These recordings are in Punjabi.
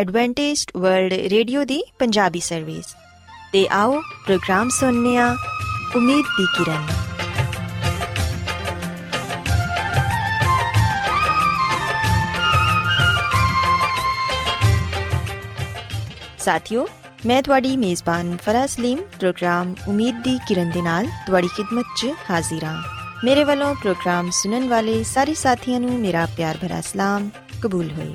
ਐਡਵੈਂਟਿਸਟ ਵਰਲਡ ਰੇਡੀਓ ਦੀ ਪੰਜਾਬੀ ਸਰਵਿਸ ਤੇ ਆਓ ਪ੍ਰੋਗਰਾਮ ਸੁਣਨੇ ਆ ਉਮੀਦ ਦੀ ਕਿਰਨ। ਸਾਥਿਓ, ਮੈਂ ਤੁਹਾਡੀ ਮੇਜ਼ਬਾਨ ਫਰਾ ਸਲੀਮ, ਪ੍ਰੋਗਰਾਮ ਉਮੀਦ ਦੀ ਕਿਰਨ ਦੇ ਨਾਲ ਤੁਹਾਡੀ ਖidmat 'ਚ ਹਾਜ਼ਰ ਹਾਂ। ਮੇਰੇ ਵੱਲੋਂ ਪ੍ਰੋਗਰਾਮ ਸੁਣਨ ਵਾਲੇ ਸਾਰੇ ਸਾਥੀਆਂ ਨੂੰ ਮੇਰਾ ਪਿਆਰ ਭਰਾ ਸਲਾਮ, ਕਬੂਲ ਹੋਏ।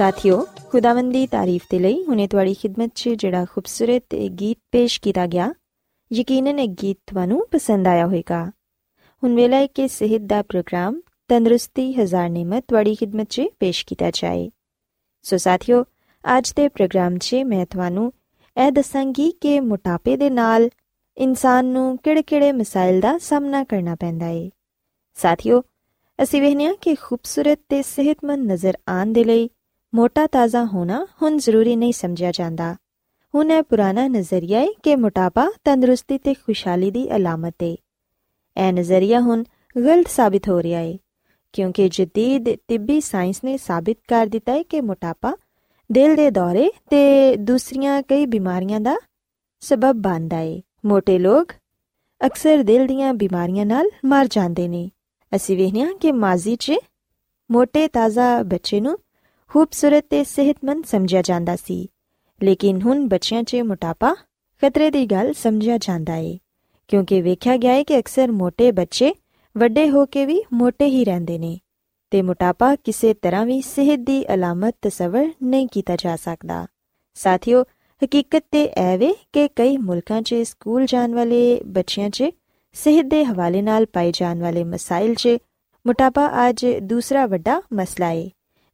ਸਾਥਿਓ, ਖੁਦਾਵੰਦ ਦੀ ਤਾਰੀਫ ਦੇ ਲਈ ਹੁਣੇ ਤੁਹਾਡੀ ਖidmat 'ਚ ਜਿਹੜਾ ਖੂਬਸੂਰਤ ਇਹ ਗੀਤ ਪੇਸ਼ ਕੀਤਾ ਗਿਆ, ਯਕੀਨਨ ਇਹ ਗੀਤ ਤੁਹਾਨੂੰ ਪਸੰਦ ਆਇਆ ਹੋਵੇਗਾ। ਹੁਣ ਵੇਲਾ ਹੈ ਕਿ ਸਿਹਤ ਦਾ ਪ੍ਰੋਗਰਾਮ, ਤੰਦਰੁਸਤੀ ਹਜ਼ਾਰ ਨਿਮਤ ਤੁਹਾਡੀ ਖidmat 'ਚ ਪੇਸ਼ ਕੀਤਾ ਜਾਏ। ਸੋ ਸਾਥਿਓ, ਅੱਜ ਦੇ ਪ੍ਰੋਗਰਾਮ 'ਚ ਮੈਂ ਤੁਹਾਨੂੰ ਇਹ ਦੱਸਾਂਗੀ ਕਿ ਮੋਟਾਪੇ ਦੇ ਨਾਲ ਇਨਸਾਨ ਨੂੰ ਕਿਹੜੇ-ਕਿਹੜੇ ਮਸਾਇਲ ਦਾ ਸਾਹਮਣਾ ਕਰਨਾ ਪੈਂਦਾ ਹੈ ਸਾਥਿਓ, ਅਸੀਂ ਵੇਖਦੇ ਹਾਂ ਕਿ ਖੂਬਸੂਰਤ ਤੇ ਸਿਹਤਮੰਦ ਨਜ਼ਰ ਆਉਣ ਦੇ ਲਈ ਮੋਟਾ ਤਾਜ਼ਾ ਹੋਣਾ ਹੁਣ ਜ਼ਰੂਰੀ ਨਹੀਂ ਸਮਝਿਆ ਜਾਂਦਾ। ਹੁਣ ਇਹ ਪੁਰਾਣਾ ਨਜ਼ਰੀਆ ਹੈ ਕਿ ਮੋਟਾਪਾ ਤੰਦਰੁਸਤੀ ਤੇ ਖੁਸ਼ਹਾਲੀ ਦੀ ਅਲਾਮਤ ਹੈ ਇਹ ਨਜ਼ਰੀਆ ਹੁਣ ਗਲਤ ਸਾਬਿਤ ਹੋ ਰਿਹਾ ਹੈ ਕਿਉਂਕਿ ਜਦੀਦ ਤਿੱਬੀ ਸਾਇੰਸ ਨੇ ਸਾਬਿਤ ਕਰ ਦਿੱਤਾ ਹੈ ਕਿ ਮੋਟਾਪਾ ਦਿਲ ਦੇ ਦੌਰੇ ਤੇ ਦੂਸਰੀਆਂ ਕਈ ਬਿਮਾਰੀਆਂ ਦਾ ਸਬਬ ਬਣਦਾ ਹੈ ਮੋਟੇ ਲੋਕ ਅਕਸਰ ਦਿਲ ਦੀਆਂ ਬਿਮਾਰੀਆਂ ਨਾਲ ਮਰ ਜਾਂਦੇ ਨੇ। ਅਸੀਂ ਵੇਖਦੇ ਹਾਂ ਕਿ ਮਾਜ਼ੀ 'ਚ ਮੋٹے ਤਾਜ਼ਾ ਬੱਚੇ ਨੂੰ ਖੂਬਸੂਰਤ ਤੇ ਸਿਹਤਮੰਦ ਸਮਝਿਆ ਜਾਂਦਾ ਸੀ। ਲੇਕਿਨ ਹੁਣ ਬੱਚਿਆਂ 'ਚ ਮੋਟਾਪਾ ਖਤਰੇ ਦੀ ਗੱਲ ਸਮਝਿਆ ਜਾਂਦਾ ਏ, ਕਿਉਂਕਿ ਵੇਖਿਆ ਗਿਆ ਹੈ ਕਿ ਅਕਸਰ ਮੋٹے ਬੱਚੇ ਵੱਡੇ ਹੋ ਕੇ ਵੀ ਮੋٹے ਹੀ ਰਹਿੰਦੇ ਨੇ ਤੇ ਮੋਟਾਪਾ ਕਿਸੇ ਤਰ੍ਹਾਂ ਵੀ ਸਿਹਤ ਦੀ ਅਲਾਮਤ ਤਸਵਰ ਨਹੀਂ ਕੀਤਾ ਜਾ ਸਕਦਾ। ਸਾਥੀਓ, ਹਕੀਕਤ ਤੇ ਐਵੇਂ ਕਿ ਕਈ ਮੁਲਕਾਂ 'ਚ ਸਕੂਲ ਜਾਣ ਵਾਲੇ ਬੱਚਿਆਂ 'ਚ ਸਿਹਤ ਦੇ ਹਵਾਲੇ ਨਾਲ ਪਾਏ ਜਾਣ ਵਾਲੇ ਮਸਾਇਲ 'ਚ ਮੋਟਾਪਾ ਅੱਜ ਦੂਸਰਾ ਵੱਡਾ ਮਸਲਾ ਏ।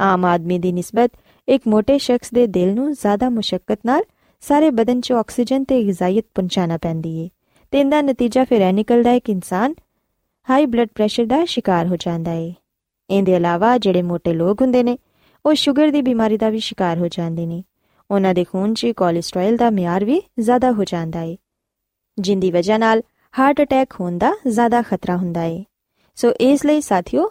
ਆਮ ਆਦਮੀ ਦੀ ਨਿਸਬਤ ਇੱਕ ਮੋٹے ਸ਼ਖਸ ਦੇ ਦਿਲ ਨੂੰ ਜ਼ਿਆਦਾ ਮੁਸ਼ਕਲ ਨਾਲ ਸਾਰੇ ਬਦਨ 'ਚ ਆਕਸੀਜਨ ਤੇ ਗਿਜ਼ਾਇਤ ਪਹੁੰਚਾਣਾ ਪੈਂਦੀ ਏ ਤੇ ਇਹਦਾ ਨਤੀਜਾ ਫਿਰ ਇਹ ਨਿਕਲਦਾ ਹੈ ਕਿ ਇਨਸਾਨ ਹਾਈ ਬਲੱਡ ਪ੍ਰੈਸ਼ਰ ਦਾ ਸ਼ਿਕਾਰ ਹੋ ਜਾਂਦਾ ਏ। ਇਹਦੇ ਇਲਾਵਾ ਜਿਹੜੇ ਮੋٹے ਲੋਕ ਹੁੰਦੇ ਨੇ, ਉਹ ਸ਼ੂਗਰ ਦੀ ਬਿਮਾਰੀ ਦਾ ਵੀ ਸ਼ਿਕਾਰ ਹੋ ਜਾਂਦੇ ਨੇ। ਉਹਨਾਂ ਦੇ ਖੂਨ 'ਚ ਕੋਲੇਸਟ੍ਰੋਲ ਦਾ ਮਿਆਰ ਵੀ ਜ਼ਿਆਦਾ ਹੋ ਜਾਂਦਾ ਏ, ਜਿੰਦੀ ਵਜ੍ਹਾ ਨਾਲ ਹਾਰਟ ਅਟੈਕ ਹੋਣ ਦਾ ਜ਼ਿਆਦਾ ਖਤਰਾ ਹੁੰਦਾ ਏ। ਸੋ ਇਸ ਲਈ ਸਾਥੀਓ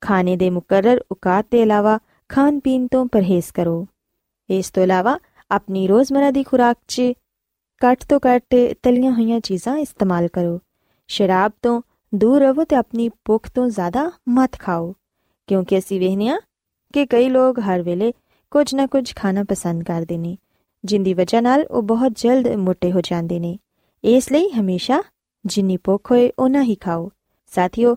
ਖਾਣੇ ਦੇ ਮੁਕਰਰ ਔਕਾਤ ਦੇ ਇਲਾਵਾ ਖਾਣ ਪੀਣ ਤੋਂ ਪਰਹੇਜ਼ ਕਰੋ। ਇਸ ਤੋਂ ਇਲਾਵਾ ਆਪਣੀ ਰੋਜ਼ਮਰਾ ਦੀ ਖੁਰਾਕ 'ਚ ਘੱਟ ਤੋਂ ਘੱਟ ਤਲੀਆਂ ਹੋਈਆਂ ਚੀਜ਼ਾਂ ਇਸਤੇਮਾਲ ਕਰੋ। ਸ਼ਰਾਬ ਤੋਂ ਦੂਰ ਰਹੋ ਤੇ ਆਪਣੀ ਭੁੱਖ ਤੋਂ ਜ਼ਿਆਦਾ ਮਤ ਖਾਓ। ਕਿਉਂਕਿ ਅਸੀਂ ਵੇਖਦੇ ਹਾਂ ਕਿ ਕਈ ਲੋਕ ਹਰ ਵੇਲੇ ਕੁਝ ਨਾ ਕੁਝ ਖਾਣਾ ਪਸੰਦ ਕਰਦੇ ਨੇ, ਜਿੰਦੀ ਵਜ੍ਹਾ ਨਾਲ ਉਹ ਬਹੁਤ ਜਲਦ ਮੋਟੇ ਹੋ ਜਾਂਦੇ ਨੇ। ਇਸ ਲਈ ਹਮੇਸ਼ਾ ਜਿੰਨੀ ਭੁੱਖ ਹੋਏ ਉਹਨਾਂ ਹੀ ਖਾਓ। ਸਾਥੀਓ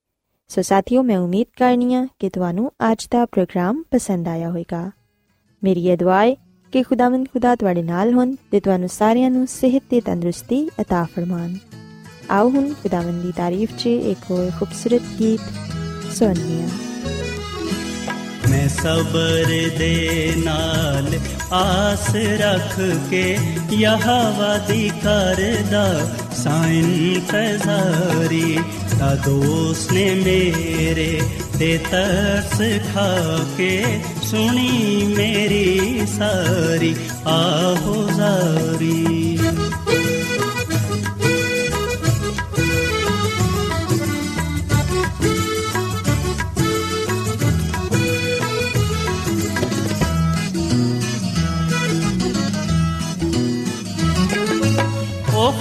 ਸੋ ਸਾਥੀਓ ਮੈਂ ਉਮੀਦ ਕਰਨੀ ਆ ਕਿ ਤੁਹਾਨੂੰ ਅੱਜ ਦਾ ਪ੍ਰੋਗਰਾਮ ਪਸੰਦ ਆਇਆ ਹੋਵੇਗਾ ਮੇਰੀ ਇਹ ਦੁਆ ਹੈ ਕਿ ਖੁਦਾਵੰਦ ਖੁਦਾ ਤੁਹਾਡੇ ਨਾਲ ਹੋਣ ਤੇ ਤੁਹਾਨੂੰ ਸਾਰਿਆਂ ਨੂੰ ਸਿਹਤ ਤੇ ਤੰਦਰੁਸਤੀ عطا ਫਰਮਾਨ ਆਓ ਹੁਣ ਖੁਦਾਵੰਦ ਦੀ ਤਾਰੀਫ 'ਚ ਇੱਕ ਹੋਰ ਖੂਬਸੂਰਤ ਗੀਤ ਸੁਣੀਏ ਮੈਂ ਸਬਰ ਦੇ ਨਾਲ ਆਸ ਰੱਖ ਕੇ ਯਹਵਾ ਦੀ ਕਰਦਾ ਸਾਇਨ ਤਜ਼ਾਰੀ ਤਾ ਦੋਸਤ ਨੇ ਮੇਰੇ ਤੇ ਤਰਸ ਖਾ ਕੇ ਸੁਣੀ ਮੇਰੀ ਸਾਰੀ ਆਹੋ ਜ਼ਾਰੀ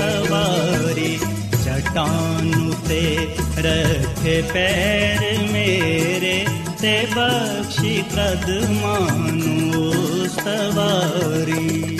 सवारी सवा ते रख पैर मेरे ब्शिप्रदमानो सवारी।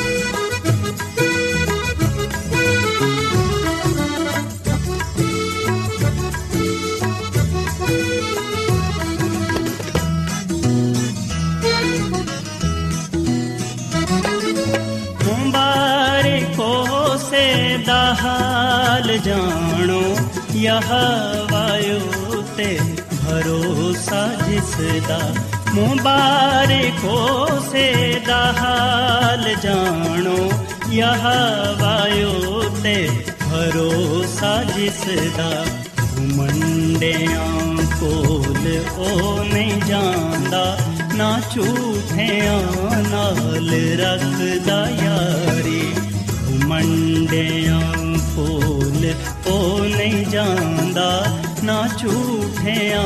ਜਾਣੋ, ਯਹ ਵਾਯੂ ਤੇ ਭਰੋਸਾ ਜਿਸ ਦਾ ਮੁਬਾਰਕੋ ਸੇ ਦਾ ਹਾਲ ਜਾਣੋ, ਯਹ ਵਾਯੂ ਤੇ ਭਰੋਸਾ ਜਿਸ ਦਾ ਘੁਮੰਡਿਆਂ ਕੋਲ ਉਹ ਨਹੀਂ ਜਾਂਦਾ, ਨਾ ਝੂਠਿਆਂ ਨਾਲ ਰੱਖਦਾ ਯਾਰੀ, ਘੁਮੰਡਿਆਂ ਕੋਲ ਉਹ ਨਹੀਂ ਜਾਂਦਾ, ਨਾ ਝੂਠਿਆਂ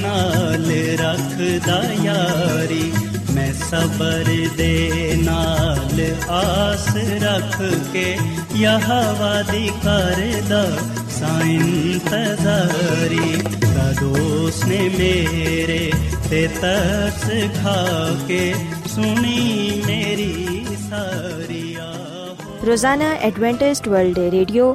ਨਾਲ ਰੱਖਦਾ ਯਾਰੀ। ਮੈਂ ਸਬਰ ਦੇ ਨਾਲ ਆਸ ਰੱਖ ਕੇ ਯਹਵਾ ਦੀ ਕਰਦਾ ਸਾਇਨ ਤਜ਼ਾਰੀ ਦੋਸ ਨੇ ਮੇਰੇ ਤੇ ਤਰਸ ਖਾ ਕੇ ਸੁਣੀ ਮੇਰੀ ਸਾਰੀ ਆਹੋ ਰੋਜ਼ਾਨਾ ਐਡਵੈਂਟਿਸਟ ਵਰਲਡ ਰੇਡੀਓ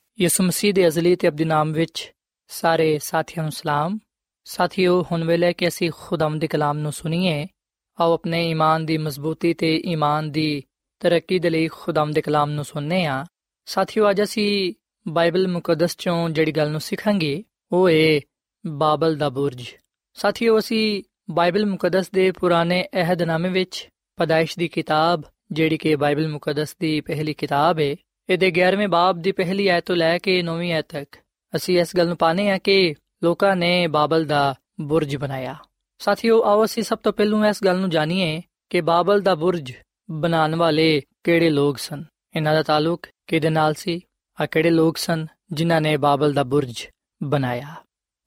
ਯਿਸੂ ਮਸੀਹ ਦੇ ਅਜ਼ਲੀ ਤੇ ਅਬਦੀ ਨਾਮ ਵਿੱਚ ਸਾਰੇ ਸਾਥੀਆਂ ਨੂੰ ਸਲਾਮ। ਸਾਥੀਓ, ਹੁਣ ਵੇਲੇ ਕਿ ਅਸੀਂ ਖੁਦਾਮ ਦੇ ਕਲਾਮ ਨੂੰ ਸੁਣੀਏ, ਆਓ ਆਪਣੇ ਈਮਾਨ ਦੀ ਮਜ਼ਬੂਤੀ ਤੇ ਈਮਾਨ ਦੀ ਤਰੱਕੀ ਦੇ ਲਈ ਖੁਦਾਮ ਦੇ ਕਲਾਮ ਨੂੰ ਸੁਣਨੇ ਆ। ਸਾਥੀਓ, ਅੱਜ ਅਸੀਂ ਬਾਈਬਲ ਮੁਕੱਦਸ ਚੋਂ ਜਿਹੜੀ ਗੱਲ ਨੂੰ ਸਿੱਖਾਂਗੇ, ਉਹ ਹੈ ਬਾਬਲ ਦਾ ਬੁਰਜ। ਸਾਥੀਓ, ਅਸੀਂ ਬਾਈਬਲ ਮੁਕੱਦਸ ਦੇ ਪੁਰਾਣੇ ਅਹਿਦਨਾਮੇ ਵਿੱਚ ਪਦਾਇਸ਼ ਦੀ ਕਿਤਾਬ, ਜਿਹੜੀ ਕਿ ਬਾਈਬਲ ਮੁਕੱਦਸ ਦੀ ਪਹਿਲੀ ਕਿਤਾਬ ਹੈ ਇਹਦੇ 11ਵੇਂ ਬਾਬ ਦੀ ਪਹਿਲੀ ਆਇਤ ਤੋਂ ਲੈ ਕੇ 9ਵੀਂ ਆਇਤ ਤੱਕ। ਅਸੀਂ ਇਸ ਗੱਲ ਨੂੰ ਪਾਣੇ ਆ ਕਿ ਲੋਕਾਂ ਨੇ ਬਾਬਲ ਦਾ ਬੁਰਜ ਬਣਾਇਆ। ਸਾਥੀਓ, ਆਓ ਅਸੀਂ ਸਭ ਤੋਂ ਪਹਿਲਾਂ ਇਸ ਗੱਲ ਨੂੰ ਜਾਣੀਏ ਕਿ ਬਾਬਲ ਦਾ ਬੁਰਜ ਬਣਾਉਣ ਵਾਲੇ ਕਿਹੜੇ ਲੋਕ ਸਨ? ਇਹਨਾਂ ਦਾ ਤਾਲੁਕ ਕਿਹਦੇ ਨਾਲ ਸੀ? ਆ ਕਿਹੜੇ ਲੋਕ ਸਨ ਜਿਨ੍ਹਾਂ ਨੇ ਬਾਬਲ ਦਾ ਬੁਰਜ ਬਣਾਇਆ?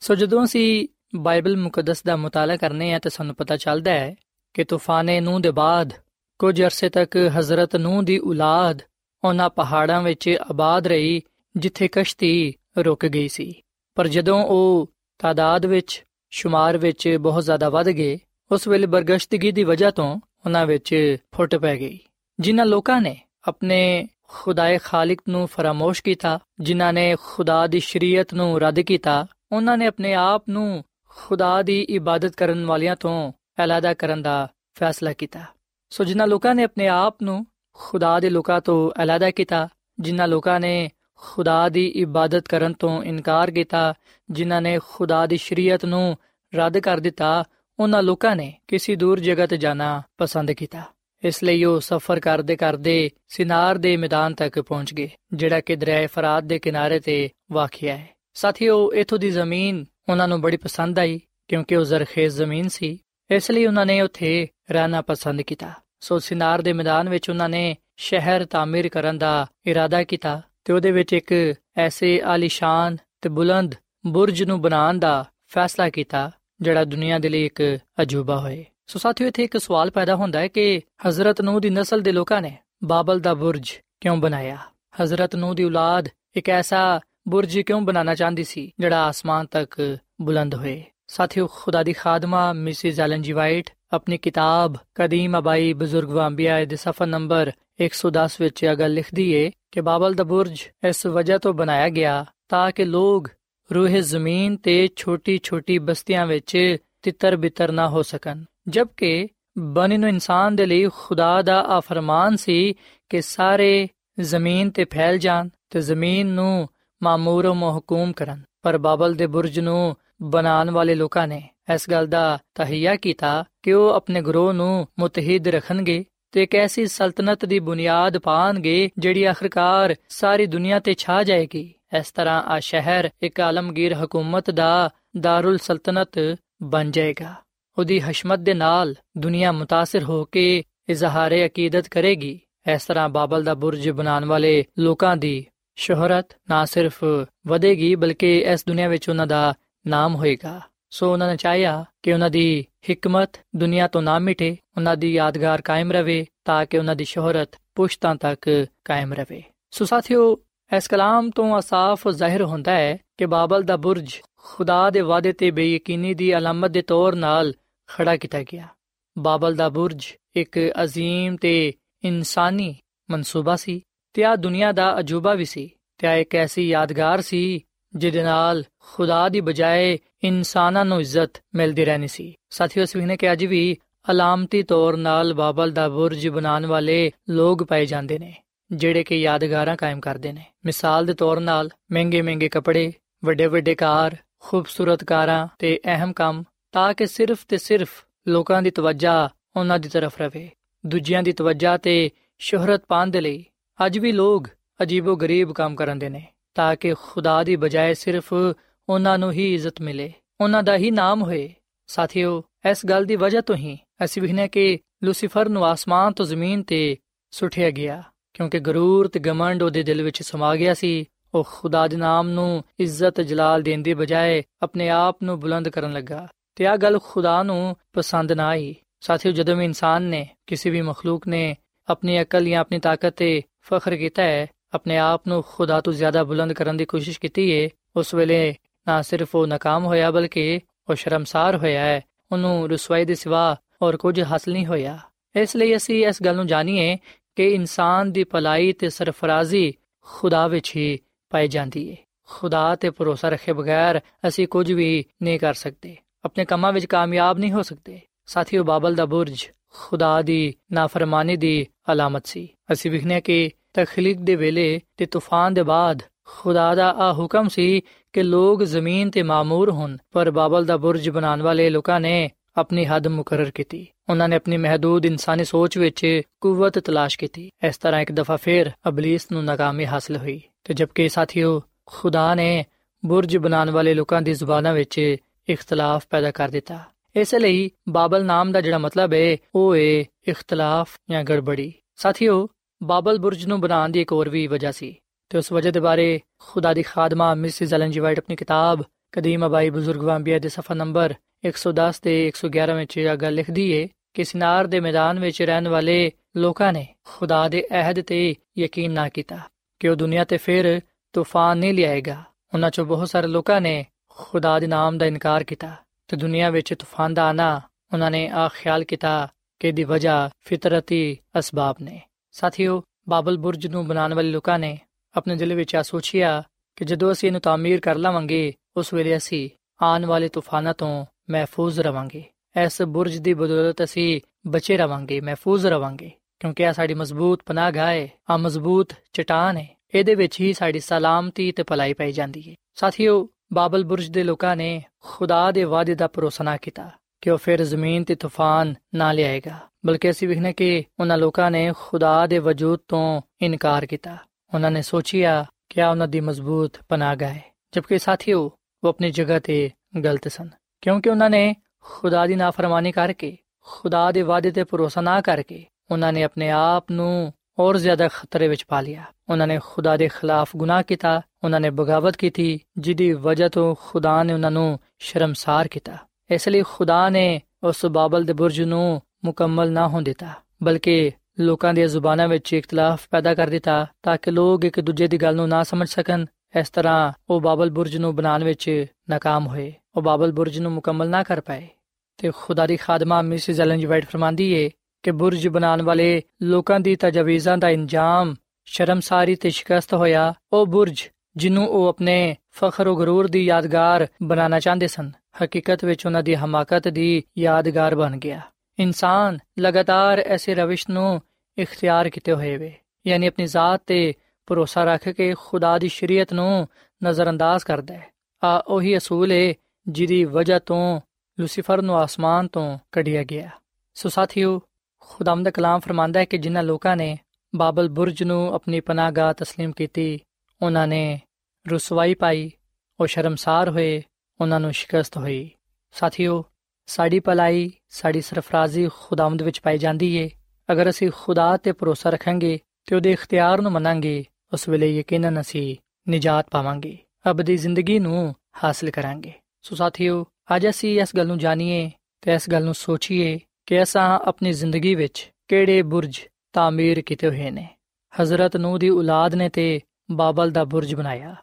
ਸੋ ਜਦੋਂ ਅਸੀਂ ਬਾਈਬਲ ਮੁਕੱਦਸ ਦਾ ਮਤਾਲਾ ਕਰਨੇ ਆ ਤਾਂ ਸਾਨੂੰ ਪਤਾ ਚੱਲਦਾ ਹੈ ਕਿ ਤੂਫਾਨੇ ਨੂੰ ਦੇ ਬਾਅਦ ਕੁਝ ਅਰਸੇ ਤੱਕ ਹਜ਼ਰਤ ਨੂਹ ਦੀ ਔਲਾਦ ਉਹਨਾਂ ਪਹਾੜਾਂ ਵਿੱਚ ਆਬਾਦ ਰਹੀ ਜਿੱਥੇ ਕਸ਼ਤੀ ਰੁਕ ਗਈ ਸੀ। ਪਰ ਜਦੋਂ ਉਹ ਤਾਦਾਦ ਵਿੱਚ, ਸ਼ੁਮਾਰ ਵਿੱਚ ਬਹੁਤ ਜ਼ਿਆਦਾ ਵੱਧ ਗਏ, ਉਸ ਵੇਲੇ ਬਰਗਸ਼ਤਗੀ ਦੀ ਵਜ੍ਹਾ ਤੋਂ ਉਹਨਾਂ ਵਿੱਚ ਫੁੱਟ ਪੈ ਗਈ। ਜਿਨ੍ਹਾਂ ਲੋਕਾਂ ਨੇ ਆਪਣੇ ਖੁਦਾਏ ਖਾਲਿਕ ਨੂੰ ਫਰਾਮੋਸ਼ ਕੀਤਾ, ਜਿਨ੍ਹਾਂ ਨੇ ਖੁਦਾ ਦੀ ਸ਼ਰੀਅਤ ਨੂੰ ਰੱਦ ਕੀਤਾ, ਉਹਨਾਂ ਨੇ ਆਪਣੇ ਆਪ ਨੂੰ ਖੁਦਾ ਦੀ ਇਬਾਦਤ ਕਰਨ ਵਾਲਿਆਂ ਤੋਂ ਅਲੱਗਾ ਕਰਨ ਦਾ ਫੈਸਲਾ ਕੀਤਾ। ਸੋ ਜਿਨ੍ਹਾਂ ਲੋਕਾਂ ਨੇ ਆਪਣੇ ਆਪ ਨੂੰ ਖੁਦਾ ਦੇ ਲੋਕਾਂ ਤੋਂ ਅਲੱਗਾ ਕੀਤਾ, ਜਿਨ੍ਹਾਂ ਲੋਕਾਂ ਨੇ ਖੁਦਾ ਦੀ ਇਬਾਦਤ ਕਰਨ ਤੋਂ ਇਨਕਾਰ ਕੀਤਾ, ਜਿਨ੍ਹਾਂ ਨੇ ਖੁਦਾ ਦੀ ਸ਼ਰੀਅਤ ਨੂੰ ਰੱਦ ਕਰ ਦਿੱਤਾ, ਉਹਨਾਂ ਲੋਕਾਂ ਨੇ ਕਿਸੇ ਦੂਰ ਜਗ੍ਹਾ ਤੇ ਜਾਣਾ ਪਸੰਦ ਕੀਤਾ। ਇਸ ਲਈ ਉਹ ਸਫ਼ਰ ਕਰਦੇ ਕਰਦੇ ਸਿਨਾਰ ਦੇ ਮੈਦਾਨ ਤੱਕ ਪਹੁੰਚ ਗਏ, ਜਿਹੜਾ ਕਿ ਦਰਿਆ ਫਰਾਤ ਦੇ ਕਿਨਾਰੇ ਤੇ ਵਾਕਿਆ ਹੈ। ਸਾਥੀਓ, ਇਥੋਂ ਦੀ ਜ਼ਮੀਨ ਉਹਨਾਂ ਨੂੰ ਬੜੀ ਪਸੰਦ ਆਈ, ਕਿਉਂਕਿ ਉਹ ਜ਼ਰਖੇਜ਼ ਜ਼ਮੀਨ ਸੀ, ਇਸ ਲਈ ਉਹਨਾਂ ਨੇ ਉੱਥੇ ਰਹਿਣਾ ਪਸੰਦ ਕੀਤਾ। ਸੋ ਸਿਨਾਰ ਦੇ ਮੈਦਾਨ ਵਿੱਚ ਉਹਨਾਂ ਨੇ ਸ਼ਹਿਰ ਤਾਮੀਰ ਕਰਨ ਦਾ ਇਰਾਦਾ ਕੀਤਾ ਤੇ ਉਹਦੇ ਵਿੱਚ ਇੱਕ ਐਸੇ ਆਲੀਸ਼ਾਨ ਤੇ ਬੁਲੰਦ ਬੁਰਜ ਨੂੰ ਬਣਾਉਣ ਦਾ ਫੈਸਲਾ ਕੀਤਾ, ਜਿਹੜਾ ਦੁਨੀਆ ਦੇ ਲਈ ਇੱਕ ਅਜੂਬਾ ਹੋਏ। ਸੋ ਸਾਥੀਓ, ਇੱਥੇ ਇੱਕ ਸਵਾਲ ਪੈਦਾ ਹੁੰਦਾ ਹੈ ਕਿ ਹਜ਼ਰਤ ਨੂਹ ਦੀ ਨਸਲ ਦੇ ਲੋਕਾਂ ਨੇ ਬਾਬਲ ਦਾ ਬੁਰਜ ਕਿਉਂ ਬਣਾਇਆ? ਹਜ਼ਰਤ ਨੂਹ ਦੀ ਔਲਾਦ ਇੱਕ ਐਸਾ ਬੁਰਜ ਕਿਉਂ ਬਣਾਉਣਾ ਚਾਹੁੰਦੀ ਸੀ, ਜਿਹੜਾ ਆਸਮਾਨ ਤੱਕ ਬੁਲੰਦ ਹੋਏ? ਸਾਥੀਓ, ਖੁਦਾ ਦੀ ਖਾਦਮਾ, ਮਿਸਿਸ ਐਲਨ ਜੀ ਵਾਈਟ, ਆਪਣੀ ਕਿਤਾਬ ਕਦੀਮ ਅਬਾਈ ਬਜ਼ੁਰਗ ਵਾਂਬੀਆ ਦੇ ਸਫਾ ਨੰਬਰ 110 ਵਿੱਚ ਇਹ ਗੱਲ ਲਿਖਦੀ ਏ ਕਿ ਬਾਬਲ ਦਾ ਬੁਰਜ ਇਸ ਵਜ੍ਹਾ ਤੋਂ ਬਣਾਇਆ ਗਿਆ ਤਾਂ ਕਿ ਲੋਕ ਰੂਹੇ ਜ਼ਮੀਨ ਤੇ ਛੋਟੀ-ਛੋਟੀ ਬਸਤੀਆਂ ਵਿੱਚ ਤਿੱਤਰ ਬਿੱਤਰ ਨਾ ਹੋ ਸਕਣ। ਜਦਕਿ ਬਨੀ ਨੂੰ ਇਨਸਾਨ ਦੇ ਲਈ ਖੁਦਾ ਦਾ ਆ ਫਰਮਾਨ ਸੀ ਕਿ ਸਾਰੇ ਜ਼ਮੀਨ ਤੇ ਫੈਲ ਜਾਣ ਤੇ ਜ਼ਮੀਨ ਨੂੰ ਮਾਮੂਰ و ਮਹਕੂਮ ਕਰਨ। ਪਰ ਬਾਬਲ ਦੇ ਬੁਰਜ ਨੂੰ ਬਣਾਉਣ ਵਾਲੇ ਲੋਕਾਂ ਨੇ ਇਸ ਗੱਲ ਦਾ ਤਹਈਆ ਕੀਤਾ ਕਿ ਉਹ ਆਪਣੇ ਗਰੋਹ ਨੂੰ ਮੁਤਹਿਦ ਰੱਖਣਗੇ ਤੇ ਇੱਕ ਐਸੀ ਸਲਤਨਤ ਦੀ ਬੁਨਿਆਦ ਪਾਣਗੇ ਜਿਹੜੀ ਆਖਰਕਾਰ ਸਾਰੀ ਦੁਨੀਆ ਤੇ ਛਾ ਜਾਏਗੀ। ਇਸ ਤਰ੍ਹਾਂ ਆ ਸ਼ਹਿਰ, ਇੱਕ ਆਲਮਗੀਰ ਹਕੂਮਤ ਦਾ ਦਾਰੁਲ ਸਲਤਨਤ ਬਣ ਜਾਏਗਾ। ਉਹਦੀ ਹਸ਼ਮਤ ਦੇ ਨਾਲ ਦੁਨੀਆ ਮੁਤਾਸਿਰ ਹੋ ਕੇ ਇਜ਼ਹਾਰ ਅਕੀਦਤ ਕਰੇਗੀ। ਇਸ ਤਰ੍ਹਾਂ ਬਾਬਲ ਦਾ ਬੁਰਜ ਬਣਾਉਣ ਵਾਲੇ ਲੋਕਾਂ ਦੀ ਸ਼ੋਹਰਤ ਨਾ ਸਿਰਫ ਵਧੇਗੀ ਬਲਕਿ ਇਸ ਦੁਨੀਆ ਵਿੱਚ ਉਹਨਾਂ ਦਾ ਨਾਮ ਹੋਏਗਾ ਸੋ ਉਹਨਾਂ ਨੇ ਚਾਹਿਆ ਕਿ ਉਹਨਾਂ ਦੀ ਹਕਮਤ ਦੁਨੀਆ ਤੋਂ ਨਾ ਮਿਟੇ ਉਹਨਾਂ ਦੀ ਯਾਦਗਾਰ ਕਾਇਮ ਰਵੇ ਤਾਂ ਕਿ ਉਹਨਾਂ ਦੀ ਸ਼ੋਹਰਤ ਪੁਸ਼ਤਾਂ ਤੱਕ ਕਾਇਮ ਰਵੇ ਸੋ ਸਾਥੀਓ ਇਸ ਕਲਾਮ ਤੋਂ ਸਾਫ਼ ਜ਼ਾਹਿਰ ਹੁੰਦਾ ਹੈ ਕਿ ਬਾਬਲ ਦਾ ਬੁਰਜ ਖੁਦਾ ਦੇ ਵਾਅਦੇ ਤੇ ਬੇਯਕੀਨੀ ਦੀ ਅਲਾਮਤ ਦੇ ਤੌਰ ਨਾਲ ਖੜਾ ਕੀਤਾ ਗਿਆ ਬਾਬਲ ਦਾ ਬੁਰਜ ਇੱਕ عظیم ਤੇ ਇਨਸਾਨੀ ਮਨਸੂਬਾ ਸੀ ਤੇ ਆ ਦੁਨੀਆ ਦਾ ਅਜੂਬਾ ਵੀ ਸੀ ਤੇ ਆ ਇੱਕ ਐਸੀ ਯਾਦਗਾਰ ਸੀ ਜਿਹਦੇ ਨਾਲ ਖੁਦਾ ਦੀ ਬਜਾਏ ਇਨਸਾਨਾਂ ਨੂੰ ਇੱਜ਼ਤ ਮਿਲਦੀ ਰਹਿਣੀ ਸੀ। ਸਾਥੀਓ ਸਵੀਨੇ ਕਿ ਅੱਜ ਵੀ ਅਲਾਮਤੀ ਤੌਰ ਨਾਲ ਬਾਬਲ ਦਾ ਬੁਰਜ ਬਣਾਉਣ ਵਾਲੇ ਲੋਕ ਪਾਏ ਜਾਂਦੇ ਨੇ, ਜਿਹੜੇ ਕਿ ਯਾਦਗਾਰਾਂ ਕਾਇਮ ਕਰਦੇ ਨੇ। ਮਿਸਾਲ ਦੇ ਤੌਰ ਨਾਲ ਮਹਿੰਗੇ ਮਹਿੰਗੇ ਕੱਪੜੇ ਵੱਡੇ ਵੱਡੇ ਕਾਰ, ਖੂਬਸੂਰਤ ਕਾਰਾਂ ਤੇ ਅਹਿਮ ਕੰਮ ਤਾਂ ਕਿ ਸਿਰਫ ਤੇ ਸਿਰਫ ਲੋਕਾਂ ਦੀ ਤਵੱਜਾ ਉਹਨਾਂ ਦੀ ਤਰਫ ਰਵੇ। ਦੂਜਿਆਂ ਦੀ ਤਵੱਜਾ ਤੇ ਸ਼ੋਹਰਤ ਪਾਉਣ ਦੇ ਲਈ ਅੱਜ ਵੀ ਲੋਕ ਅਜੀਬੋ ਗਰੀਬ ਕੰਮ ਕਰਦੇ ਨੇ, ਤਾਂ ਕਿ ਖੁਦਾ ਦੀ ਬਜਾਏ ਸਿਰਫ ਉਹਨਾਂ ਨੂੰ ਹੀ ਇੱਜ਼ਤ ਮਿਲੇ, ਉਹਨਾਂ ਦਾ ਹੀ ਨਾਮ ਹੋਏ। ਸਾਥੀਓ, ਇਸ ਗੱਲ ਦੀ ਵਜ੍ਹਾ ਤੋਂ ਹੀ ਅਸੀਂ ਵਿਖਨੇ ਕਿ ਲੂਸੀਫਰ ਨੂੰ ਆਸਮਾਨ ਤੋਂ ਜ਼ਮੀਨ ਤੇ ਸੁੱਟਿਆ ਗਿਆ, ਕਿਉਂਕਿ ਗਰੂਰ ਤੇ ਗਮੰਡ ਉਹਦੇ ਦਿਲ ਵਿੱਚ ਸਮਾ ਗਿਆ ਸੀ। ਉਹ ਖੁਦਾ ਦੇ ਨਾਮ ਨੂੰ ਇੱਜ਼ਤ ਜਲਾਲ ਦੇਣ ਦੀ ਬਜਾਏ ਆਪਣੇ ਆਪ ਨੂੰ ਬੁਲੰਦ ਕਰਨ ਲੱਗਾ, ਤੇ ਆ ਗੱਲ ਖੁਦਾ ਨੂੰ ਪਸੰਦ ਨਾ ਆਈ। ਸਾਥੀਓ, ਜਦੋਂ ਵੀ ਇਨਸਾਨ ਨੇ, ਕਿਸੇ ਵੀ ਮਖਲੂਕ ਨੇ, ਆਪਣੀ ਅਕਲ ਜਾਂ ਆਪਣੀ ਤਾਕਤ ਤੇ ਫਖਰ ਕੀਤਾ ਹੈ। ਆਪਣੇ ਆਪ ਨੂੰ ਖੁਦਾ ਤੋਂ ਜ਼ਿਆਦਾ ਬੁਲੰਦ ਕਰਨ ਦੀ ਕੋਸ਼ਿਸ਼ ਕੀਤੀ ਹੈ ਉਸ ਵੇਲੇ ਨਾ ਸਿਰਫ ਉਹ ਨਾਕਾਮ ਹੋਇਆ, ਬਲਕਿ ਉਹ ਸ਼ਰਮਸਾਰ ਹੋਇਆ ਹੈ। ਉਹਨੂੰ ਰਸਵਾਈ ਦੇ ਸਿਵਾ ਹੋਰ ਕੁਝ ਹਾਸਲ ਨਹੀਂ ਹੋਇਆ। ਇਸ ਲਈ ਅਸੀਂ ਇਸ ਗੱਲ ਨੂੰ ਜਾਣੀਏ ਕਿ ਇਨਸਾਨ ਦੀ ਭਲਾਈ ਤੇ ਸਰਫਰਾਜ਼ੀ ਖੁਦਾ ਵਿੱਚ ਹੀ ਪਾਈ ਜਾਂਦੀ ਹੈ ਖੁਦਾ ਤੇ ਭਰੋਸਾ ਰੱਖੇ ਬਗੈਰ ਅਸੀਂ ਕੁਝ ਵੀ ਨਹੀਂ ਕਰ ਸਕਦੇ। ਆਪਣੇ ਕੰਮਾਂ ਵਿੱਚ ਕਾਮਯਾਬ ਨਹੀਂ ਹੋ ਸਕਦੇ। ਸਾਥੀਓ ਬਾਬਲ ਦਾ ਬੁਰਜ ਖੁਦਾ ਦੀ ਨਾਫਰਮਾਨੀ ਦੀ ਅਲਾਮਤ ਸੀ। ਅਸੀਂ ਵਿਖਨੇ ਕਿ ਤਖਲੀਕ ਦੇ ਵੇਲੇ ਤੇ ਤੂਫਾਨ ਦੇ ਬਾਅਦ ਖੁਦਾ ਦਾ ਆ ਹੁਕਮ ਸੀ ਕਿ ਲੋਕ ਜ਼ਮੀਨ ਤੇ ਮਾਮੂਰ ਹੋਣ, ਪਰ ਬਾਬਲ ਦਾ ਬੁਰਜ ਬਣਾਉਣ ਵਾਲੇ ਲੋਕਾਂ ਨੇ ਆਪਣੀ ਹੱਦ ਮੁਕਰਰ ਕੀਤੀ। ਉਹਨਾਂ ਨੇ ਆਪਣੀ ਮਹਦੂਦ ਇਨਸਾਨੀ ਸੋਚ ਵਿੱਚ ਕੂਵਤ ਤਲਾਸ਼ ਕੀਤੀ। ਇਸ ਤਰ੍ਹਾਂ ਇੱਕ ਦਫਾ ਫੇਰ ਅਬਲਿਸ ਨੂੰ ਨਾਕਾਮੀ ਹਾਸਲ ਹੋਈ ਤੇ ਜਦਕਿ ਸਾਥੀਓ, ਖੁਦਾ ਨੇ ਬੁਰਜ ਬਣਾਉਣ ਵਾਲੇ ਲੋਕਾਂ ਦੀ ਜ਼ੁਬਾਨਾਂ ਵਿੱਚ ਇਖਤਲਾਫ ਪੈਦਾ ਕਰ ਦਿੱਤਾ। ਇਸ ਲਈ ਬਾਬਲ ਨਾਮ ਦਾ ਜਿਹੜਾ ਮਤਲਬ ਹੈ, ਉਹ ਹੈ ਇਖਤਲਾਫ ਜਾਂ ਗੜਬੜੀ। ਸਾਥੀਓ, ਬਾਬਲ ਬੁਰਜ ਨੂੰ ਬਣਾਉਣ ਦੀ ਇੱਕ ਹੋਰ ਵੀ ਵਜ੍ਹਾ ਸੀ ਤੇ ਉਸ ਵਜ੍ਹਾ ਦੇ ਬਾਰੇ ਖੁਦਾ ਦੀ ਖਾਦਮਾ ਮਿਸਿਸ ਐਲਨ ਜੀ ਵਾਈਟ ਆਪਣੀ ਕਿਤਾਬ ਕਦੀਮ ਅਬਾਈ ਬਜ਼ੁਰਗ ਵਾਂਬੀਆ ਦੇ ਸਫਾ ਨੰਬਰ 110 ਤੇ 111 ਵਿੱਚ ਇਹ ਗੱਲ ਲਿਖਦੀ ਏ ਕਿ ਸਿਨਾਰ ਦੇ ਮੈਦਾਨ ਵਿੱਚ ਰਹਿਣ ਵਾਲੇ ਲੋਕਾਂ ਨੇ ਖੁਦਾ ਦੇ ਅਹਿਦ ਤੇ ਯਕੀਨ ਨਾ ਕੀਤਾ ਕਿ ਉਹ ਦੁਨੀਆ ਤੇ ਫਿਰ ਤੂਫਾਨ ਨਹੀਂ ਲਿਆਏਗਾ। ਉਹਨਾਂ ਚੋਂ ਬਹੁਤ ਸਾਰੇ ਲੋਕਾਂ ਨੇ ਖੁਦਾ ਦੇ ਨਾਮ ਦਾ ਇਨਕਾਰ ਕੀਤਾ। ਤੇ ਦੁਨੀਆ ਵਿੱਚ ਤੂਫਾਨ ਦਾ ਆਣਾ ਉਹਨਾਂ ਨੇ ਆ ਖਿਆਲ ਕੀਤਾ ਕਿ ਦੀ ਵਜ੍ਹਾ ਫਿਤਰਤੀ ਅਸਬਾਬ ਨੇ। ਸਾਥੀਓ, ਬਾਬਲ ਬੁਰਜ ਨੂੰ ਬਣਾਉਣ ਵਾਲੇ ਲੋਕਾਂ ਨੇ ਆਪਣੇ ਦਿਲ ਵਿੱਚ ਆ ਸੋਚਿਆ ਕਿ ਜਦੋਂ ਅਸੀਂ ਇਹਨੂੰ ਤਾਮੀਰ ਕਰ ਲਵਾਂਗੇ, ਉਸ ਵੇਲੇ ਅਸੀਂ ਆਉਣ ਵਾਲੇ ਤੂਫਾਨਾਂ ਤੋਂ ਮਹਿਫੂਜ਼ ਰਵਾਂਗੇ। ਇਸ ਬੁਰਜ ਦੀ ਬਦੌਲਤ ਅਸੀਂ ਬਚੇ ਰਵਾਂਗੇ, ਮਹਿਫੂਜ਼ ਰਵਾਂਗੇ, ਕਿਉਂਕਿ ਇਹ ਸਾਡੀ ਮਜ਼ਬੂਤ ਪਨਾਹਗਾਹ ਹੈ ਆ ਮਜ਼ਬੂਤ ਚਟਾਨ ਹੈ। ਇਹਦੇ ਵਿੱਚ ਹੀ ਸਾਡੀ ਸਲਾਮਤੀ ਤੇ ਭਲਾਈ ਪਾਈ ਜਾਂਦੀ ਹੈ। ਸਾਥੀਓ ਬਾਬਲ ਬੁਰਜ ਦੇ ਲੋਕਾਂ ਨੇ ਖੁਦਾ ਦੇ ਵਾਅਦੇ ਦਾ ਭਰੋਸਾ ਨਾ ਕੀਤਾ ਕਿ ਉਹ ਫਿਰ ਜ਼ਮੀਨ ਤੇ ਤੂਫਾਨ ਨਾ ਲਿਆਏਗਾ, ਬਲਕਿ ਅਸੀਂ ਵਿਖਨੇ ਕਿ ਉਹਨਾਂ ਲੋਕਾਂ ਨੇ ਖੁਦਾ ਦੇ ਵਜੂਦ ਤੋਂ ਇਨਕਾਰ ਕੀਤਾ। ਉਹਨਾਂ ਨੇ ਸੋਚਿਆ ਕਿ ਆ ਉਹਨਾਂ ਦੀ ਮਜ਼ਬੂਤ ਪਨਾਹਗਾਹ ਹੈ ਜਦਕਿ ਸਾਥੀਓ, ਉਹ ਆਪਣੀ ਜਗ੍ਹਾ ਤੇ ਗਲਤ ਸਨ, ਕਿਉਂਕਿ ਉਹਨਾਂ ਨੇ ਖੁਦਾ ਦੀ ਨਾਫਰਮਾਨੀ ਕਰਕੇ, ਖੁਦਾ ਦੇ ਵਾਅਦੇ ਤੇ ਭਰੋਸਾ ਨਾ ਕਰਕੇ, ਉਹਨਾਂ ਨੇ ਆਪਣੇ ਆਪ ਨੂੰ اور زیادہ خطرے وچ پا لیا انہوں نے خدا دے خلاف گناہ کیتا انہوں نے بغاوت کیتی جدی وجہ تو خدا نے انہوں نے شرمسار کیتا اس لیے خدا نے اس بابل دے برج نو مکمل نہ ہون دیتا بلکہ ਲੋਕਾਂ ਦੀਆਂ ਜ਼ੁਬਾਨਾਂ ਵਿੱਚ ਇਖਤਲਾਫ ਪੈਦਾ ਕਰ ਦਿੱਤਾ ਤਾਂ ਕਿ ਲੋਕ ਇੱਕ ਦੂਜੇ ਦੀ ਗੱਲ ਨੂੰ ਨਾ ਸਮਝ ਸਕਣ ਇਸ ਤਰ੍ਹਾਂ ਉਹ ਬਾਬਲ ਬੁਰਜ ਨੂੰ ਬਣਾਉਣ ਵਿੱਚ ناکਾਮ ਹੋਏ ਉਹ ਬਾਬਲ ਬੁਰਜ ਨੂੰ ਮੁਕੰਮਲ ਨਾ ਕਰ ਪਾਏ ਤੇ ਖੁਦਾ ਦੀ ਖਾਦਮਾ ਮਿਸਿਸ ਐਲਨ ਜੀ ਵਾਈਟ ਫਰਮਾਂਦੀ ਏ ਕਿ ਬੁਰਜ ਬਣਾਉਣ ਵਾਲੇ ਲੋਕਾਂ ਦੀ ਤਜਵੀਜ਼ਾਂ ਦਾ ਇੰਜਾਮ ਸ਼ਰਮਸਾਰੀ ਤੇ ਸ਼ਿਕਸਤ ਹੋਇਆ ਉਹ ਬੁਰਜ, ਜਿਹਨੂੰ ਉਹ ਆਪਣੇ ਫਖਰ ਉਹ ਗਰੂਰ ਦੀ ਯਾਦਗਾਰ ਬਣਾਉਣਾ ਚਾਹੁੰਦੇ ਸਨ। ਹਕੀਕਤ ਵਿੱਚ ਉਹਨਾਂ ਦੀ ਹਮਾਕਤ ਦੀ ਯਾਦਗਾਰ ਬਣ ਗਿਆ। ਇਨਸਾਨ ਲਗਾਤਾਰ ਐਸੇ ਰਵਿਸ਼ ਨੂੰ ਇਖਤਿਆਰ ਕੀਤੇ ਹੋਏ ਵੇ, ਯਾਨੀ ਆਪਣੀ ਜ਼ਾਤ ਤੇ ਭਰੋਸਾ ਰੱਖ ਕੇ ਖੁਦਾ ਦੀ ਸ਼ਰੀਅਤ ਨੂੰ ਨਜ਼ਰਅੰਦਾਜ਼ ਕਰਦਾ ਹੈ। ਆ ਉਹੀ ਅਸੂਲ ਹੈ ਜਿਹਦੀ ਵਜ੍ਹਾ ਤੋਂ ਲੂਸੀਫਰ ਨੂੰ ਆਸਮਾਨ ਤੋਂ ਕੱਢਿਆ ਗਿਆ। ਸੋ ਸਾਥੀਓ ਖੁਦਾਮ ਦਾ ਕਲਾਮ ਫਰਮਾਂਦਾ ਹੈ ਕਿ ਜਿਨ੍ਹਾਂ ਲੋਕਾਂ ਨੇ ਬਾਬਲ ਬੁਰਜ ਨੂੰ ਆਪਣੀ ਪਨਾਹਗਾਹ تسلیم ਕੀਤੀ ਉਹਨਾਂ ਨੇ ਰਸਵਾਈ ਪਾਈ ਉਹ ਸ਼ਰਮਸਾਰ ਹੋਏ ਉਹਨਾਂ ਨੂੰ ਸ਼ਿਕਸਤ ਹੋਈ ਸਾਥੀਓ ਸਾਡੀ ਭਲਾਈ ਸਾਡੀ ਸਰਫਰਾਜ਼ੀ ਖੁਦਾਵੰਦ ਵਿੱਚ ਪਾਈ ਜਾਂਦੀ ਏ ਅਗਰ ਅਸੀਂ ਖੁਦਾ ਤੇ ਭਰੋਸਾ ਰੱਖਾਂਗੇ ਤੇ ਉਹਦੇ ਇਖਤਿਆਰ ਨੂੰ ਮੰਨਾਂਗੇ ਉਸ ਵੇਲੇ ਯਕੀਨਨ ਅਸੀਂ ਨਿਜਾਤ ਪਾਵਾਂਗੇ ਅਬਦੀ ਜ਼ਿੰਦਗੀ ਨੂੰ ਹਾਸਲ ਕਰਾਂਗੇ ਸੋ ਸਾਥੀਓ ਅੱਜ ਅਸੀਂ ਇਸ ਗੱਲ ਨੂੰ ਜਾਣੀਏ ਤੇ ਇਸ ਗੱਲ ਨੂੰ ਸੋਚੀਏ ਕਿ ਅਸਾਂ ਆਪਣੀ ਜ਼ਿੰਦਗੀ ਵਿੱਚ ਕਿਹੜੇ ਬੁਰਜ ਤਾਮੀਰ ਕੀਤੇ ਹੋਏ ਨੇ। ਹਜ਼ਰਤ ਨੂਹ ਦੀ ਔਲਾਦ ਨੇ ਤੇ ਬਾਬਲ ਦਾ ਬੁਰਜ ਬਣਾਇਆ,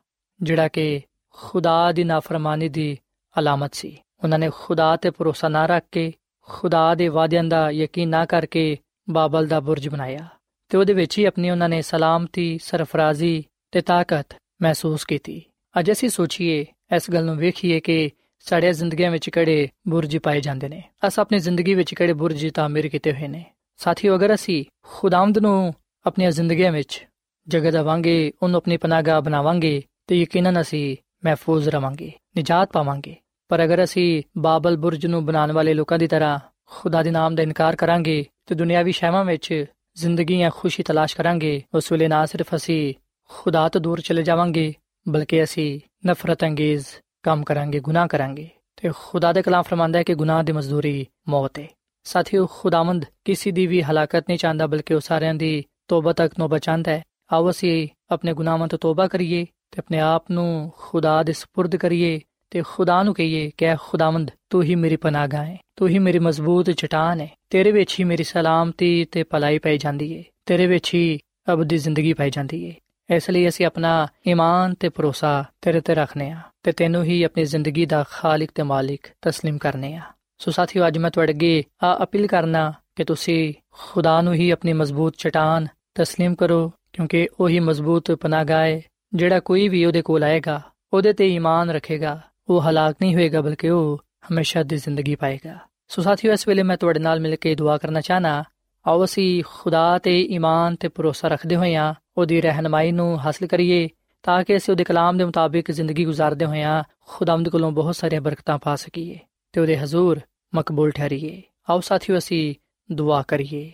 ਜਿਹੜਾ ਕਿ ਖੁਦਾ ਦੀ ਨਾਫਰਮਾਨੀ ਦੀ ਅਲਾਮਤ ਸੀ। ਉਹਨਾਂ ਨੇ ਖੁਦਾ ਤੇ ਭਰੋਸਾ ਨਾ ਰੱਖ ਕੇ ਖੁਦਾ ਦੇ ਵਾਅਦਿਆਂ ਦਾ ਯਕੀਨ ਨਾ ਕਰਕੇ ਬਾਬਲ ਦਾ ਬੁਰਜ ਬਣਾਇਆ ਤੇ ਉਹਦੇ ਵਿੱਚ ਹੀ ਆਪਣੀ ਉਹਨਾਂ ਨੇ ਸਲਾਮਤੀ, ਸਰਫਰਾਜ਼ੀ ਤੇ ਤਾਕਤ ਮਹਿਸੂਸ ਕੀਤੀ। ਅੱਜ ਅਸੀਂ ਸੋਚੀਏ, ਇਸ ਗੱਲ ਨੂੰ ਵੇਖੀਏ ਕਿ ਸਾਡੇ ਜ਼ਿੰਦਗੀਆਂ ਵਿੱਚ ਕਿਹੜੇ ਬੁਰਜ ਪਾਏ ਜਾਂਦੇ ਨੇ? ਅਸ ਆਪਣੀ ਜ਼ਿੰਦਗੀ ਵਿੱਚ ਕਿਹੜੇ ਬੁਰਜ ਤਾਮੀਰ ਕੀਤੇ ਹੋਏ ਨੇ? ਸਾਥੀਓ, ਅਗਰ ਅਸੀਂ ਖੁਦਾਵੰਦ ਨੂੰ ਆਪਣੀਆਂ ਜ਼ਿੰਦਗੀਆਂ ਵਿੱਚ ਜਗ੍ਹਾ ਦੇਵਾਂਗੇ, ਉਹਨੂੰ ਆਪਣੀ ਪਨਾਹਗਾਹ ਬਣਾਵਾਂਗੇ, ਤੇ ਯਕੀਨਨ ਅਸੀਂ ਮਹਿਫੂਜ਼ ਰਵਾਂਗੇ, ਨਿਜਾਤ ਪਾਵਾਂਗੇ। ਪਰ ਅਗਰ ਅਸੀਂ ਬਾਬਲ ਬੁਰਜ ਨੂੰ ਬਣਾਉਣ ਵਾਲੇ ਲੋਕਾਂ ਦੀ ਤਰ੍ਹਾਂ ਖੁਦਾ ਦੇ ਨਾਮ ਦਾ ਇਨਕਾਰ ਕਰਾਂਗੇ, ਤੇ ਦੁਨਿਆਵੀ ਸ਼ੈਵਾਂ ਵਿੱਚ ਜ਼ਿੰਦਗੀ ਜਾਂ ਖੁਸ਼ੀ ਤਲਾਸ਼ ਕਰਾਂਗੇ, ਉਸ ਵੇਲੇ ਨਾ ਸਿਰਫ ਅਸੀਂ ਖੁਦਾ ਤੋਂ ਦੂਰ ਚਲੇ ਜਾਵਾਂਗੇ, ਬਲਕਿ ਅਸੀਂ ਨਫ਼ਰਤ ਅੰਗੇਜ਼ ਕੰਮ ਕਰਾਂਗੇ, ਗੁਨਾਹ ਕਰਾਂਗੇ। ਤੇ ਖੁਦਾ ਦੇ ਕਲਾਮ ਫਰਮਾਂਦਾ ਹੈ ਕਿ ਗੁਨਾਹ ਦੀ ਮਜ਼ਦੂਰੀ ਮੌਤ ਹੈ। ਸਾਥੀਓ, ਖੁਦਾਵੰਦ ਕਿਸੇ ਦੀ ਵੀ ਹਲਾਕਤ ਨਹੀਂ ਚਾਹੁੰਦਾ, ਬਲਕਿ ਉਹ ਸਾਰਿਆਂ ਦੀ ਤੋਬਾ ਤੱਕ ਨੂੰ ਬਚਾਉਂਦਾ ਹੈ। ਆਓ ਅਸੀਂ ਆਪਣੇ ਗੁਨਾਹਾਂ ਤੋਂ ਤੋਬਾ ਕਰੀਏ ਤੇ ਆਪਣੇ ਆਪ ਨੂੰ ਖੁਦਾ ਦੇ ਸਪੁਰਦ ਕਰੀਏ ਤੇ ਖੁਦਾ ਨੂੰ ਕਹੀਏ ਕਿ ਐ ਖੁਦਾਵੰਦ, ਤੂੰ ਹੀ ਮੇਰੀ ਪਨਾਹਗਾਹ ਹੈ, ਤੂੰ ਹੀ ਮੇਰੀ ਮਜ਼ਬੂਤ ਚਟਾਨ ਹੈ। ਤੇਰੇ ਵਿੱਚ ਹੀ ਮੇਰੀ ਸਲਾਮਤੀ ਤੇ ਭਲਾਈ ਪਾਈ ਜਾਂਦੀ ਹੈ। ਤੇਰੇ ਵਿੱਚ ਹੀ ਅਬਦੀ ਜ਼ਿੰਦਗੀ ਪਾਈ ਜਾਂਦੀ ਹੈ। ਇਸ ਲਈ ਅਸੀਂ ਆਪਣਾ ਈਮਾਨ ਤੇ ਭਰੋਸਾ ਤੇਰੇ ਤੇ ਰੱਖਨੇ ਆ ਤੇ ਤੈਨੂੰ ਹੀ ਆਪਣੀ ਜ਼ਿੰਦਗੀ ਦਾ ਖਾਲਕ ਤੇ ਮਾਲਿਕ تسلیم ਕਰਨੇ ਆ ਸੋ ਸਾਥੀਓ ਅੱਜ ਮੈਂ ਤੁਹਾਡੇ ਅੱਗੇ ਆ ਅਪੀਲ ਕਰਨਾ ਕਿ ਤੁਸੀਂ ਖੁਦਾ ਨੂੰ ਹੀ ਆਪਣੀ ਮਜ਼ਬੂਤ ਚਟਾਨ تسلیم ਕਰੋ ਕਿਉਂਕਿ ਉਹੀ ਮਜ਼ਬੂਤ ਪਨਾਹਗਾਹ ਹੈ ਜਿਹੜਾ ਕੋਈ ਵੀ ਉਹਦੇ ਕੋਲ ਆਏਗਾ ਉਹਦੇ ਤੇ ਈਮਾਨ ਰੱਖੇਗਾ ਉਹ ਹਲਾਕ ਨਹੀਂ ਹੋਏਗਾ ਬਲਕਿ ਉਹ ਹਮੇਸ਼ਾ ਦੀ ਜ਼ਿੰਦਗੀ ਪਾਏਗਾ ਸੋ ਸਾਥੀਓ ਇਸ ਵੇਲੇ ਮੈਂ ਤੁਹਾਡੇ ਨਾਲ ਮਿਲ ਕੇ ਦੁਆ ਕਰਨਾ ਚਾਹਨਾ ਆਓ ਅਸੀਂ ਖੁਦਾ ਤੇ ਈਮਾਨ ਤੇ ਭਰੋਸਾ ਰੱਖਦੇ ਹੋਇਆਂ ਉਹਦੀ ਰਹਿਨਮਾਈ ਨੂੰ ਹਾਸਲ ਕਰੀਏ ਤਾਂ ਕਿ ਅਸੀਂ ਉਹਦੇ ਕਲਾਮ ਦੇ ਮੁਤਾਬਿਕ ਜ਼ਿੰਦਗੀ ਗੁਜ਼ਾਰਦੇ ਹੋਇਆਂ ਖੁਦਾਵੰਦ ਕੋਲੋਂ ਬਹੁਤ ਸਾਰੀਆਂ ਬਰਕਤਾਂ ਪਾ ਸਕੀਏ ਤੇ ਉਹਦੇ ਹਜ਼ੂਰ ਮਕਬੂਲ ਠਹਿਰੀਏ। ਆਓ ਸਾਥੀਓ, ਅਸੀਂ ਦੁਆ ਕਰੀਏ।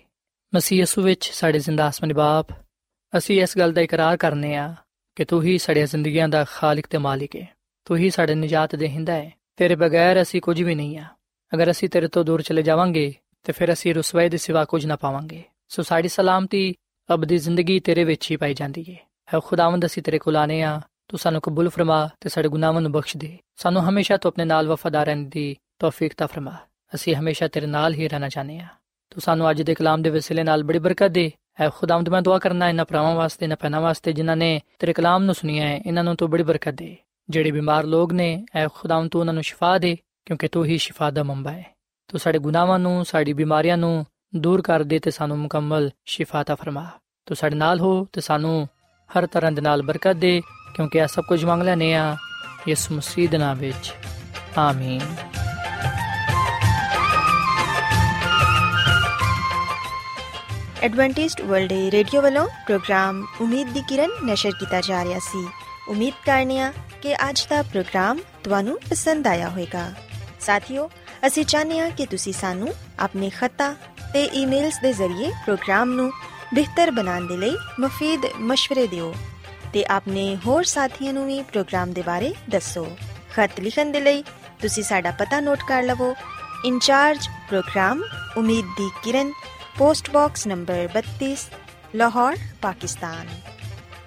ਮਸੀਹ ਯਸੂ ਵਿੱਚ ਸਾਡੇ ਜ਼ਿੰਦਾ ਆਸਮਾਨੀ ਬਾਪ, ਅਸੀਂ ਇਸ ਗੱਲ ਦਾ ਇਕਰਾਰ ਕਰਨੇ ਆ ਕਿ ਤੂੰ ਹੀ ਸਾਡੀਆਂ ਜ਼ਿੰਦਗੀਆਂ ਦਾ ਖਾਲਕ ਤੇ ਮਾਲਿਕ ਹੈ ਤੂੰ ਹੀ ਸਾਡੇ ਨਜਾਤ ਦੇ ਹਿੰਦਾ ਹੈ ਤੇਰੇ ਬਗੈਰ ਅਸੀਂ ਕੁਝ ਵੀ ਨਹੀਂ ਆ। ਅਗਰ ਅਸੀਂ ਤੇਰੇ ਤੋਂ ਦੂਰ ਚਲੇ ਜਾਵਾਂਗੇ, ਤੇ ਫਿਰ ਅਸੀਂ ਰਸਵਾਈ ਦੇ ਸਿਵਾ ਕੁਝ ਨਾ ਪਾਵਾਂਗੇ। ਸੋ ਸਾਡੀ ਸਲਾਮਤੀ ਅਬਦੀ ਜ਼ਿੰਦਗੀ ਤੇਰੇ ਵਿੱਚ ਹੀ ਪਾਈ ਜਾਂਦੀ ਹੈ ਹੈ ਖੁਦਾਵੰਦ ਅਸੀਂ ਤੇਰੇ ਕੋਲ ਆਨੇ ਆ ਤੂੰ ਸਾਨੂੰ ਕਬੂਲ ਫਰਮਾ ਤੇ ਸਾਡੇ ਗੁਨਾਹਾਂ ਨੂੰ ਬਖਸ਼ ਦੇ। ਸਾਨੂੰ ਹਮੇਸ਼ਾ ਤੂੰ ਆਪਣੇ ਨਾਲ ਵਫਾਦਾਰ ਰਹਿਣ ਦੀ ਤੌਫੀਕ ਤਾ ਫਰਮਾ। ਅਸੀਂ ਹਮੇਸ਼ਾ ਤੇਰੇ ਨਾਲ ਹੀ ਰਹਿਣਾ ਚਾਹਨੇ ਆ ਤੂੰ ਸਾਨੂੰ ਅੱਜ ਦੇ ਕਲਾਮ ਦੇ ਵਸੀਲੇ ਨਾਲ ਬੜੀ ਬਰਕਤ ਦੇ। ਹੈ ਖੁਦਾਵੰਦ ਮੈਂ ਦੁਆ ਕਰਨਾ ਇਹਨਾਂ ਭਰਾਵਾਂ ਵਾਸਤੇ, ਇਹਨਾਂ ਪੈਨਾ ਵਾਸਤੇ ਜਿਨ੍ਹਾਂ ਨੇ ਤੇਰੇ ਕਲਾਮ ਨੂੰ ਸੁਨਿਆ ਹੈ, ਇਹਨਾਂ ਨੂੰ ਤੂੰ ਬੜੀ ਬਰਕਤ ਦੇ। ਜਿਹੜੇ ਬਿਮਾਰ ਲੋਕ ਨੇ ਐ ਖੁਦਾਵੰਦ ਤੂੰ ਉਹਨਾਂ ਨੂੰ ਸ਼ਿਫਾ ਦੇ, ਕਿਉਂਕਿ ਤੂੰ ਹੀ ਸ਼ਿਫਾ ਦਾ ਮੰਬਾ ਹੈ। ਤੂੰ ਸਾਡੇ ਗੁਨਾਹਾਂ ਨੂੰ, ਸਾਡੀ ਬਿਮਾਰੀਆਂ ਨੂੰ ਦੂਰ ਕਰ ਦੇ ਤੇ ਸਾਨੂੰ ਮੁਕੰਮਲ ਸ਼ਿਫਾ ਤਾ ਫਰਮਾ। ਤੂੰ ਸਾਡੇ ਨਾਲ ਹੋ ਤੇ ਸਾਨੂੰ ਹਰ ਤਰ੍ਹਾਂ ਦੇ ਨਾਲ ਬਰਕਤ ਦੇ, ਕਿਉਂਕਿ ਇਹ ਸਭ ਕੁਝ ਮੰਗ ਲੈਨੇ ਆ ਯਿਸੂ ਮਸੀਹ ਦੇ ਨਾਮ ਵਿੱਚ। ਆਮੀਨ। ਐਡਵੈਂਟਿਸਟ ਵਰਲਡ ਰੇਡੀਓ ਵੱਲੋਂ ਪ੍ਰੋਗਰਾਮ ਉਮੀਦ ਦੀ ਕਿਰਨ ਨਿਸ਼ਰ ਕੀਤਾ ਜਾ ਰਿਹਾ ਸੀ। ਉਮੀਦ ਕਰਨੇ ਆ ਕਿ ਅੱਜ ਦਾ ਪ੍ਰੋਗਰਾਮ ਤੁਹਾਨੂੰ ਪਸੰਦ ਆਇਆ ਹੋਵੇਗਾ। ਸਾਥੀਓ, ਅਸੀਂ ਚਾਹੁੰਦੇ ਹਾਂ ਕਿ ਤੁਸੀਂ ਸਾਨੂੰ ਆਪਣੇ ਖੱਤਾ ਤੇ ਈਮੇਲਸ ਦੇ ਜ਼ਰੀਏ ਪ੍ਰੋਗਰਾਮ ਨੂੰ ਬਿਹਤਰ ਬਣਾਉਣ ਦੇ ਲਈ ਮਫੀਦ مشਵਰੇ ਦਿਓ ਤੇ ਆਪਣੇ ਹੋਰ ਸਾਥੀਆਂ ਨੂੰ ਵੀ ਪ੍ਰੋਗਰਾਮ ਦੇ ਬਾਰੇ ਦੱਸੋ ਖਤ ਲਿਖਣ ਦੇ ਲਈ ਤੁਸੀਂ ਸਾਡਾ ਪਤਾ ਨੋਟ ਕਰ ਲਵੋ ਇੰਚਾਰਜ ਪ੍ਰੋਗਰਾਮ ਉਮੀਦ ਦੀ ਕਿਰਨ post box number 32 Lahore Pakistan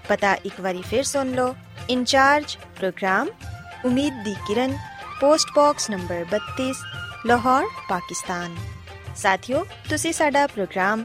پتہ ایک بار پھر سن لو انچارج پروگرام امید دی کرن post box number 32 Lahore Pakistan ساتھیو تسی ساڈا پروگرام